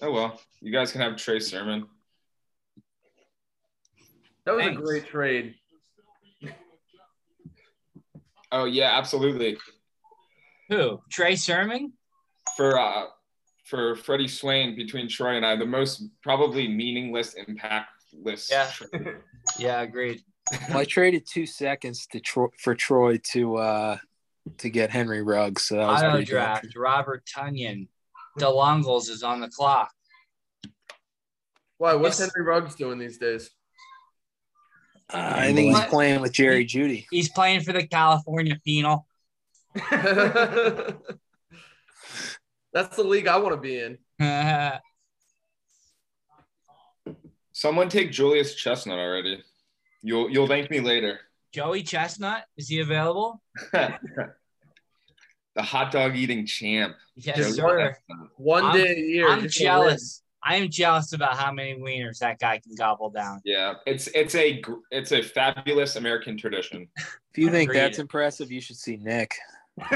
Oh well, you guys can have Trey Sermon. That was Thanks. a great trade. Oh yeah, absolutely. Who? Trey Sermon? For uh, for Freddie Swain between Troy and I, the most probably meaningless, impactless. Yeah. trade. Yeah, agreed. Well, I traded two seconds to Tro- for Troy to uh to get Henry Ruggs. So that was Auto pretty good. draft. Robert Tonyan. DeLongles is on the clock. Why? What's Yes. Henry Ruggs doing these days? Uh, I think he's What? playing with Jerry Jeudy. He's playing for the California Penal. That's the league I want to be in. Someone take Julius Chestnut already. You'll you'll thank me later. Joey Chestnut, is he available? the hot dog eating champ. Yes, Joey sir. Chestnut. One I'm- day a year. I'm just to jealous. I am jealous about how many wieners that guy can gobble down. Yeah, it's it's a it's a fabulous American tradition. If you think Agreed. that's impressive, you should see Nick.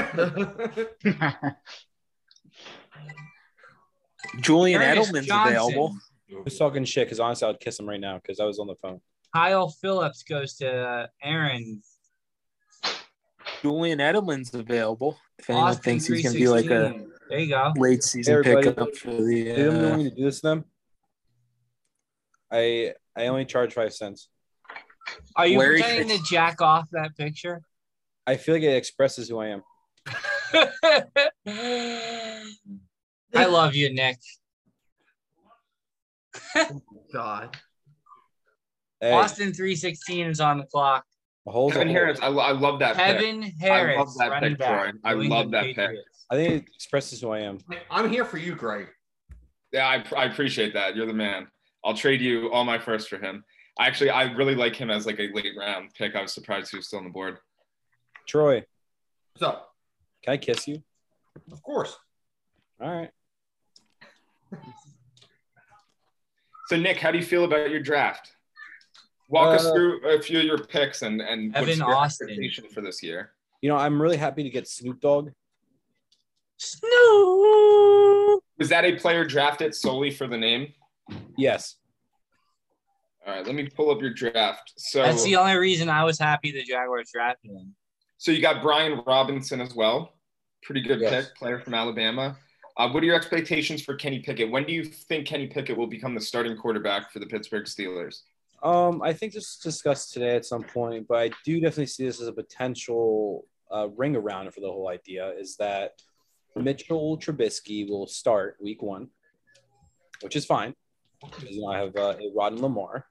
Julian Ernest Edelman's Johnson. available. Who's talking shit? Because honestly, I'd kiss him right now because I was on the phone. Kyle Phillips goes to uh, Aaron. Julian Edelman's available. If anyone Austin thinks he's going to be like a 316. There you go. late season everybody. pickup for the. Did you Uh, want me to do this to them? I I only charge five cents. Are you Larry pretending Fitz. to jack off that picture? I feel like it expresses who I am. I love you, Nick. God. Hey, Austin 316 is on the clock. a Kevin. Harris, I, I love that pick. Kevin Harris, love that running pick, back. Troy. I love England that pick. Patriots. I think it expresses who I am. I'm here for you, Greg. Yeah, I, I appreciate that. You're the man. I'll trade you all my first for him. Actually, I really like him as like a late round pick. I was surprised he was still on the board. Troy, What's up? can I kiss you? Of course. All right. So Nick, how do you feel about your draft? Walk us Uh, through a few of your picks and and what's your Austin. expectation for this year. You know, I'm really happy to get Snoop Dogg. Snoop. Was that a player drafted solely for the name? Yes. All right, let me pull up your draft. So That's the only reason I was happy the Jaguars drafted him. So you got Brian Robinson as well. Pretty good Yes. pick, player from Alabama. Uh, what are your expectations for Kenny Pickett? When do you think Kenny Pickett will become the starting quarterback for the Pittsburgh Steelers? Um, I think this was discussed today at some point, but I do definitely see this as a potential uh, ring around for the whole idea. Is that Mitchell Trubisky will start Week One, which is fine because you know I have uh, a Rod and Lamar,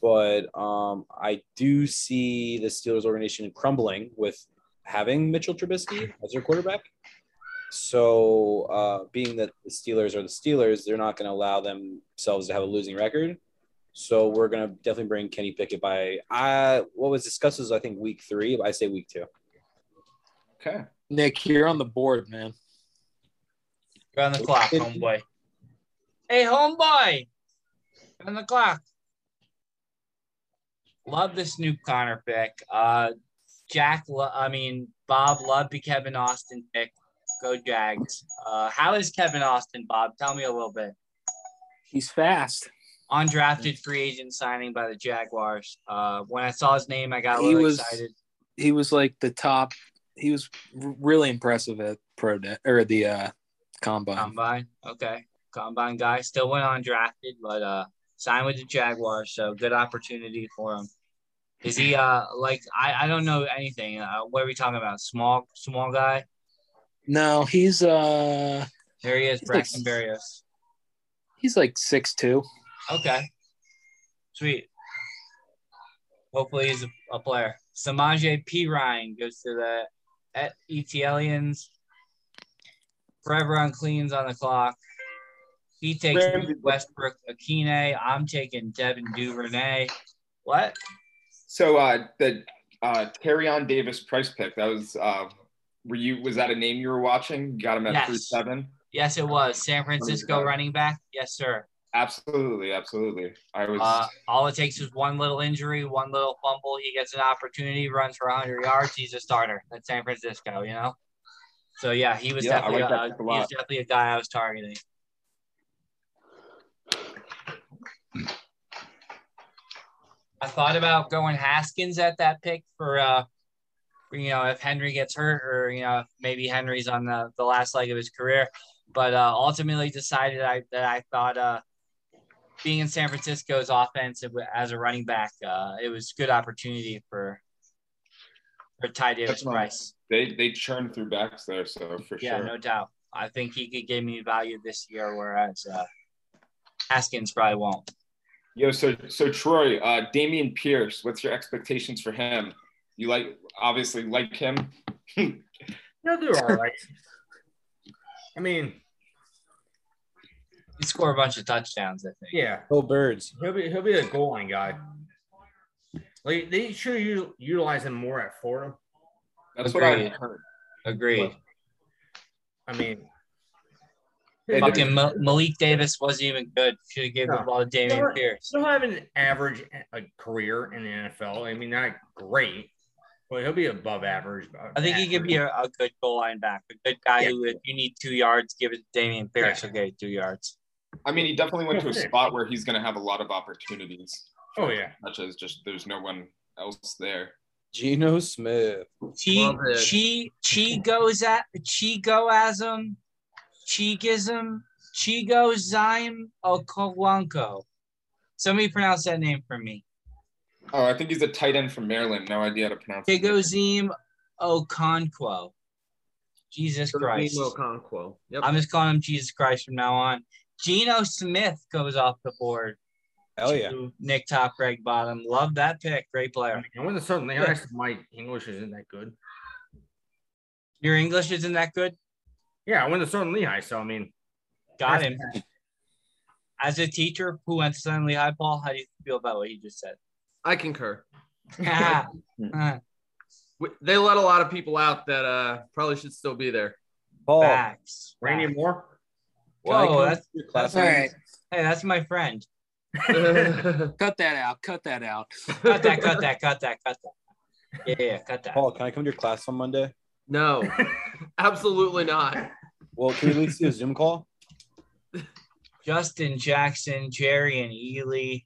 but um, I do see the Steelers organization crumbling with having Mitchell Trubisky as their quarterback. So, uh, being that the Steelers are the Steelers, they're not going to allow themselves to have a losing record. So we're gonna definitely bring Kenny Pickett by. I what was discussed was I think week three, but I say week two. Okay. Nick, you're on the board, man. You're on the clock, homeboy. Hey, homeboy. You're on the clock. Love the Snoop Conner pick. Uh, Jack, lo- I mean, Bob loved the Kevin Austin pick. Go Jags. Uh, how is Kevin Austin, Bob? Tell me a little bit. He's fast. Undrafted free agent signing by the Jaguars. Uh, when I saw his name, I got a He little was- excited. He was like the top. He was really impressive at pro day or the uh, combine. Combine. Okay. Combine guy. Still went undrafted, but uh signed with the Jaguars, so good opportunity for him. Is he uh like I, I don't know anything. Uh, what are we talking about? Small small guy? No, he's uh There he is, He's like- Braxton Berrios. he's like six two. Okay. Sweet. Hopefully he's a, a player. Samaje Perine goes to the Et- ETLians. Forever uncleans on the clock. He takes Ramsey. Westbrook Akine. I'm taking Devin Duvernay. What? So uh, the uh, Tyrion Davis-Price pick that was uh, were you was that a name you were watching? Got him at Yes. three seven. Yes, it was. San Francisco running back. Yes, sir. Absolutely, absolutely. I was. Uh, all it takes is one little injury, one little fumble. He gets an opportunity, runs for 100 yards. He's a starter at San Francisco, you know. So yeah, he was yeah, definitely like a, a he was definitely a guy I was targeting. I thought about going Haskins at that pick for, uh, for, you know, if Henry gets hurt or you know maybe Henry's on the the last leg of his career, but uh, ultimately decided I that I thought. Uh, being in San Francisco's offense as a running back, uh, it was a good opportunity for for Ty Davis That's Price. They they churn through backs there, so for Yeah, sure. Yeah, no doubt. I think he could give me value this year, whereas uh, Haskins probably won't. Yo, so so Troy, uh, Dameon Pierce, what's your expectations for him? You like obviously like him. They'll do all right. I mean, He scored a bunch of touchdowns, I think. yeah, Go birds. he'll be he'll be a goal line guy. Like they should u- utilize him more at Florida. That's what I Agreed. heard. Agreed. I mean, Fucking Ma- Malik Davis wasn't even good. Should have given the No. ball to Dameon Sure. Pierce. he'll have an average uh career in the NFL. I mean, not great, but he'll be above average. I think he could be a, a good goal line back, a good guy Yeah. who, if you need two yards, give it to Dameon Pierce. Yeah. Okay, two yards. I mean, he definitely went to a spot where he's going to have a lot of opportunities. Oh yeah, Such as just there's no one else there. Geno Smith. Chi Love. Chi Chi goes at Chi goasm, Chigism, Chigo Zyme Okowanko. Somebody pronounce that name for me. Oh, I think he's a tight end from Maryland. No idea how to pronounce it. Chigoziem Okonkwo. Jesus Christ. Okonkwo. Yep. I'm just calling him Jesus Christ from now on. Geno Smith goes off the board. Hell yeah. Nick Top, Greg Bottom. Love that pick. Great player. mean, I went to Southern Lehigh. so My English isn't that good. Your English isn't that good. Yeah, I went to Southern Lehigh, so I mean, Got him. As a teacher who went to Southern Lehigh, Paul, how do you feel about what he just said? I concur. Ah, They let a lot of people out that uh probably should still be there. Paul, Facts. Randy Facts. Moore. Can Whoa, come that's, to that's all on right. Hey, that's my friend. Cut that out. Cut that out. Cut that, cut that, cut that, cut that. Yeah, yeah, cut that. Paul, can I come to your class on Monday? no, absolutely not. Well, can we at least do a Zoom call? Justin Jackson, Jerry, and Ely.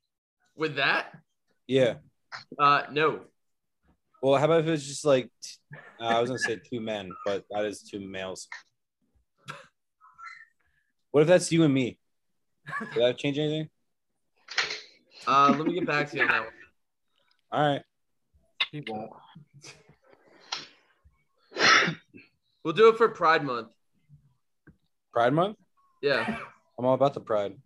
With that, Yeah. uh, no. Well, how about if it's just like uh, I was gonna say two men, but that is two males. What if that's you and me? Did that change anything? Uh, let me get back to you on that one. All right. He won't. We'll do it for Pride Month. Pride month? Yeah. I'm all about the pride.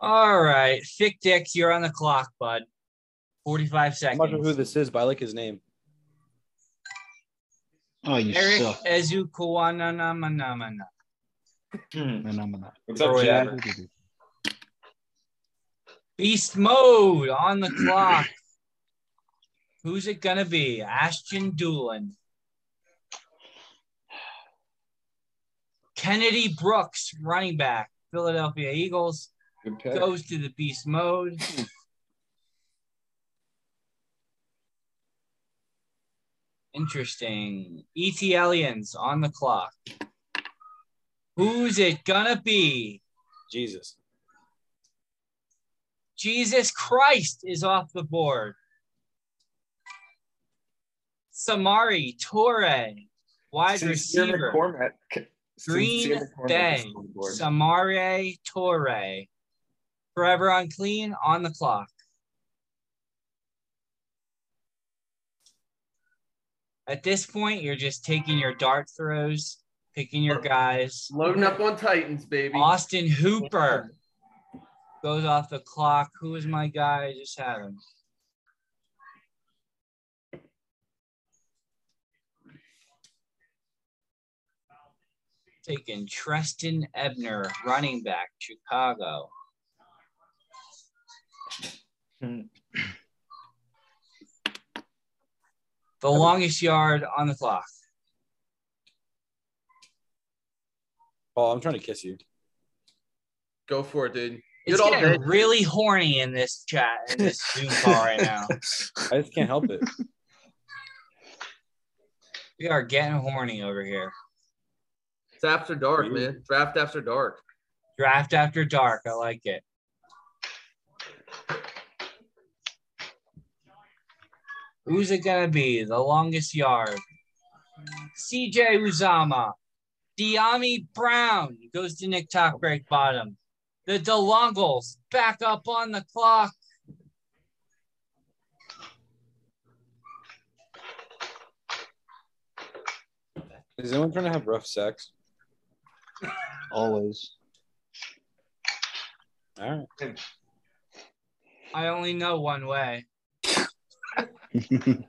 All right. Thick Dicks, you're on the clock, bud. 45 seconds. I'm not sure seconds. who this is, but I like his name. Oh, you Eric suck. Ezukuwananamanamana. Hmm. What's up, Jack? Beast mode on the clock. Who's it gonna be? Ashton Dulin. Kennedy Brooks, running back, Philadelphia Eagles, goes to the beast mode. Interesting. ET Aliens on the clock. Who's it gonna be? Jesus. Jesus Christ is off the board. Samori Toure, wide Sincere receiver. McCormick. Green McCormick Bay, is on the board. Samori Toure. Forever unclean on the clock. At this point, you're just taking your dart throws, picking your guys. Loading up on Titans, baby. Austin Hooper goes off the clock. Who is my guy? I just had him. Taking Trestan Ebner, running back, Chicago. Hmm. The longest yard on the clock. Paul, I'm trying to kiss you. Go for it, dude. It's Good all getting day. really horny in this chat, in this Zoom call right now. I just can't help it. We are getting horny over here. It's after dark, man. Draft after dark. Draft after dark. I like it. Who's it gonna be? The longest yard. CJ Uzomah. Dyami Brown goes to Nick Talkbreak bottom. The DeLongles back up on the clock. Is anyone trying to have rough sex? Always. All right. I only know one way. And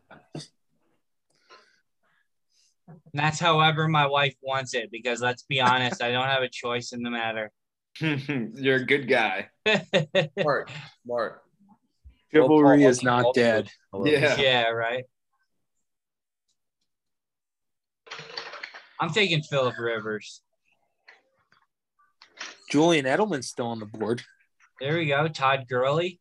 that's however my wife wants it because let's be honest, I don't have a choice in the matter. You're a good guy. Mark, Mark. Chivalry is not dead. Yeah. yeah, right. I'm taking Philip Rivers. Julian Edelman's still on the board. There we go. Todd Gurley.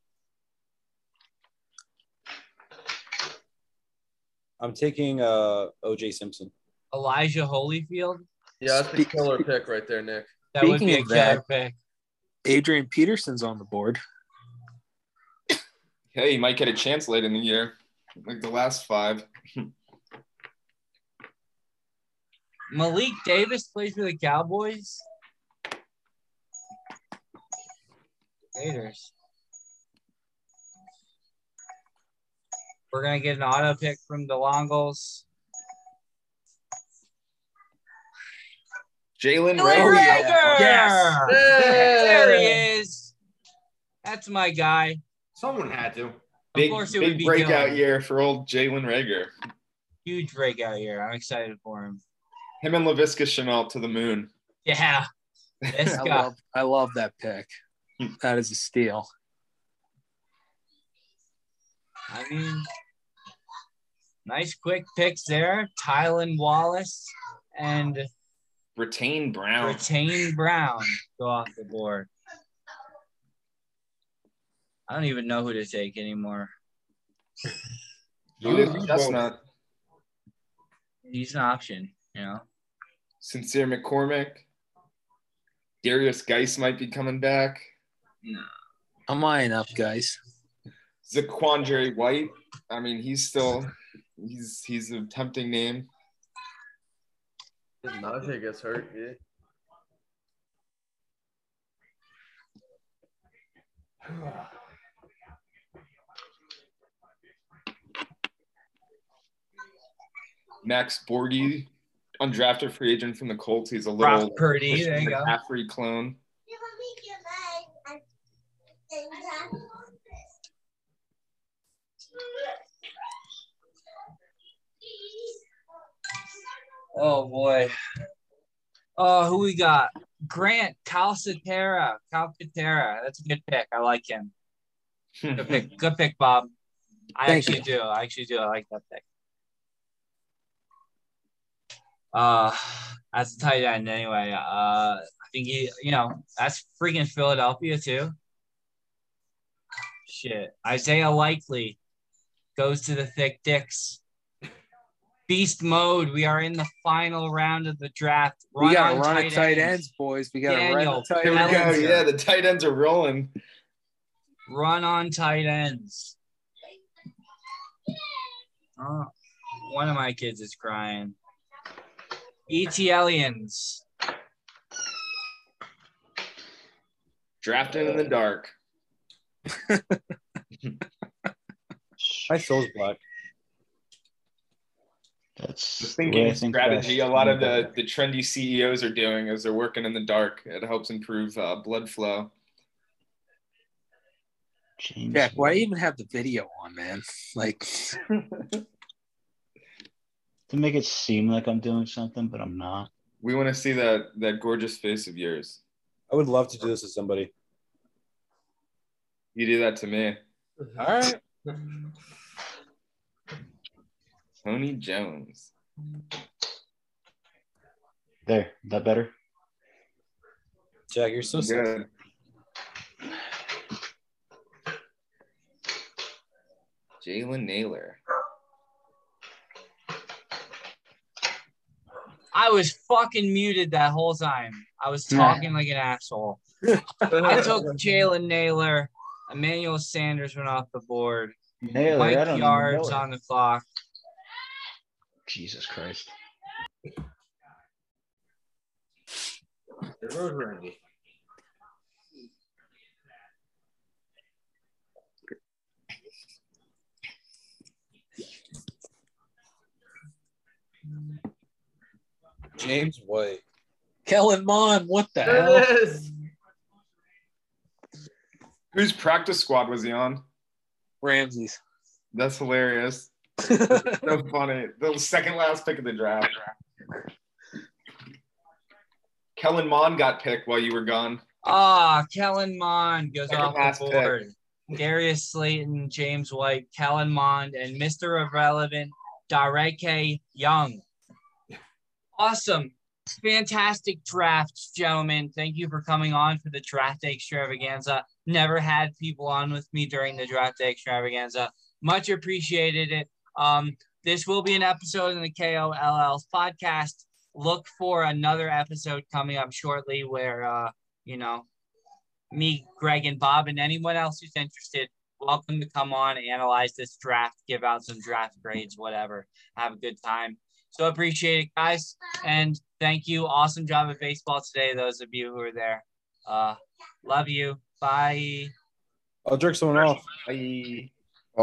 I'm taking uh OJ Simpson. Elijah Holyfield. Yeah, that's a killer pick right there, Nick. That would be a killer that- pick. Adrian Peterson's on the board. Hey, you might get a chance late in the year, like the last five. Malik Davis plays for the Cowboys. Raiders. We're gonna get an auto pick from the Longles. Jalen Jalen Reagor. Reagor! Yes. There he is. That's my guy. Someone had to. Big, course it would big be breakout Dylan. year for old Jalen Reagor. Huge breakout year. I'm excited for him. Him and Laviska Shenault to the moon. Yeah. This I guy. love, I love that pick. That is a steal. I mean, nice quick picks there. Tylan Wallace and Retain Brown. Retain Brown go off the board. I don't even know who to take anymore. Julius Chestnut. He's an option, you know. Sincere McCormick. Darius Geis might be coming back. No. I'm eyeing up, guys. Zaquandre White. I mean, he's still he's he's a tempting name. If Najee gets hurt, yeah. Max Borghi, undrafted free agent from the Colts. He's a Brock little Purdy, there you go. Clone. Oh boy. Oh, who we got? Grant Calcaterra. Calcaterra. That's a good pick. I like him. Good pick. Good pick, Bob. I Thank actually do. I actually do. I like that pick. Uh as a tight end anyway. Uh I think he, you know, that's freaking Philadelphia too. Shit. Isaiah Likely goes to the thick dicks. Beast mode. We are in the final round of the draft. We got to on run at tight ends, boys. We got to run Daniel, at tight Here we go. ends. Yeah, the tight ends are rolling. Run on tight ends. Oh, one of my kids is crying. ET Aliens. Drafting in the dark. My soul's black. That's the thinking I think strategy. A lot of the the trendy CEOs are doing as they're working in the dark. It helps improve uh, blood flow. James Jack, why even have the video on, man? Like, to make it seem like I'm doing something, but I'm not. We want to see that that gorgeous face of yours. I would love to do this to somebody. You do that to me, All right. Tony Jones. There, that better? Jack, you're so sick. Good. Jalen Nailor. I was fucking muted that whole time. I was hmm. talking like an asshole. I took Jalen Nailor. Emmanuel Sanders went off the board. Nailor, I Mike don't Yards know on the clock. Jesus Christ. There goes Randy. James White. Kellen Mond, what the There hell? it is. Whose practice squad was he on? Ramses. That's hilarious. So funny. The second last pick of the draft. Kellen Mond got picked while you were gone. Ah, Kellen Mond goes Second off the pick. board. Darius Slayton, James White, Kellen Mond, and Mr. Irrelevant, Dareke Young. Awesome. Fantastic drafts, gentlemen. Thank you for coming on for the draft day extravaganza. Never had people on with me during the draft day extravaganza. Much appreciated it. Um, this will be an episode in the KOLL's podcast. Look for another episode coming up shortly where, uh, you know, me, Greg, and Bob, and anyone else who's interested, welcome to come on, analyze this draft, give out some draft grades, whatever. Have a good time. So appreciate it, guys. And thank you. Awesome job at baseball today, those of you who are there. Uh, love you. Bye. I'll jerk someone off. Bye.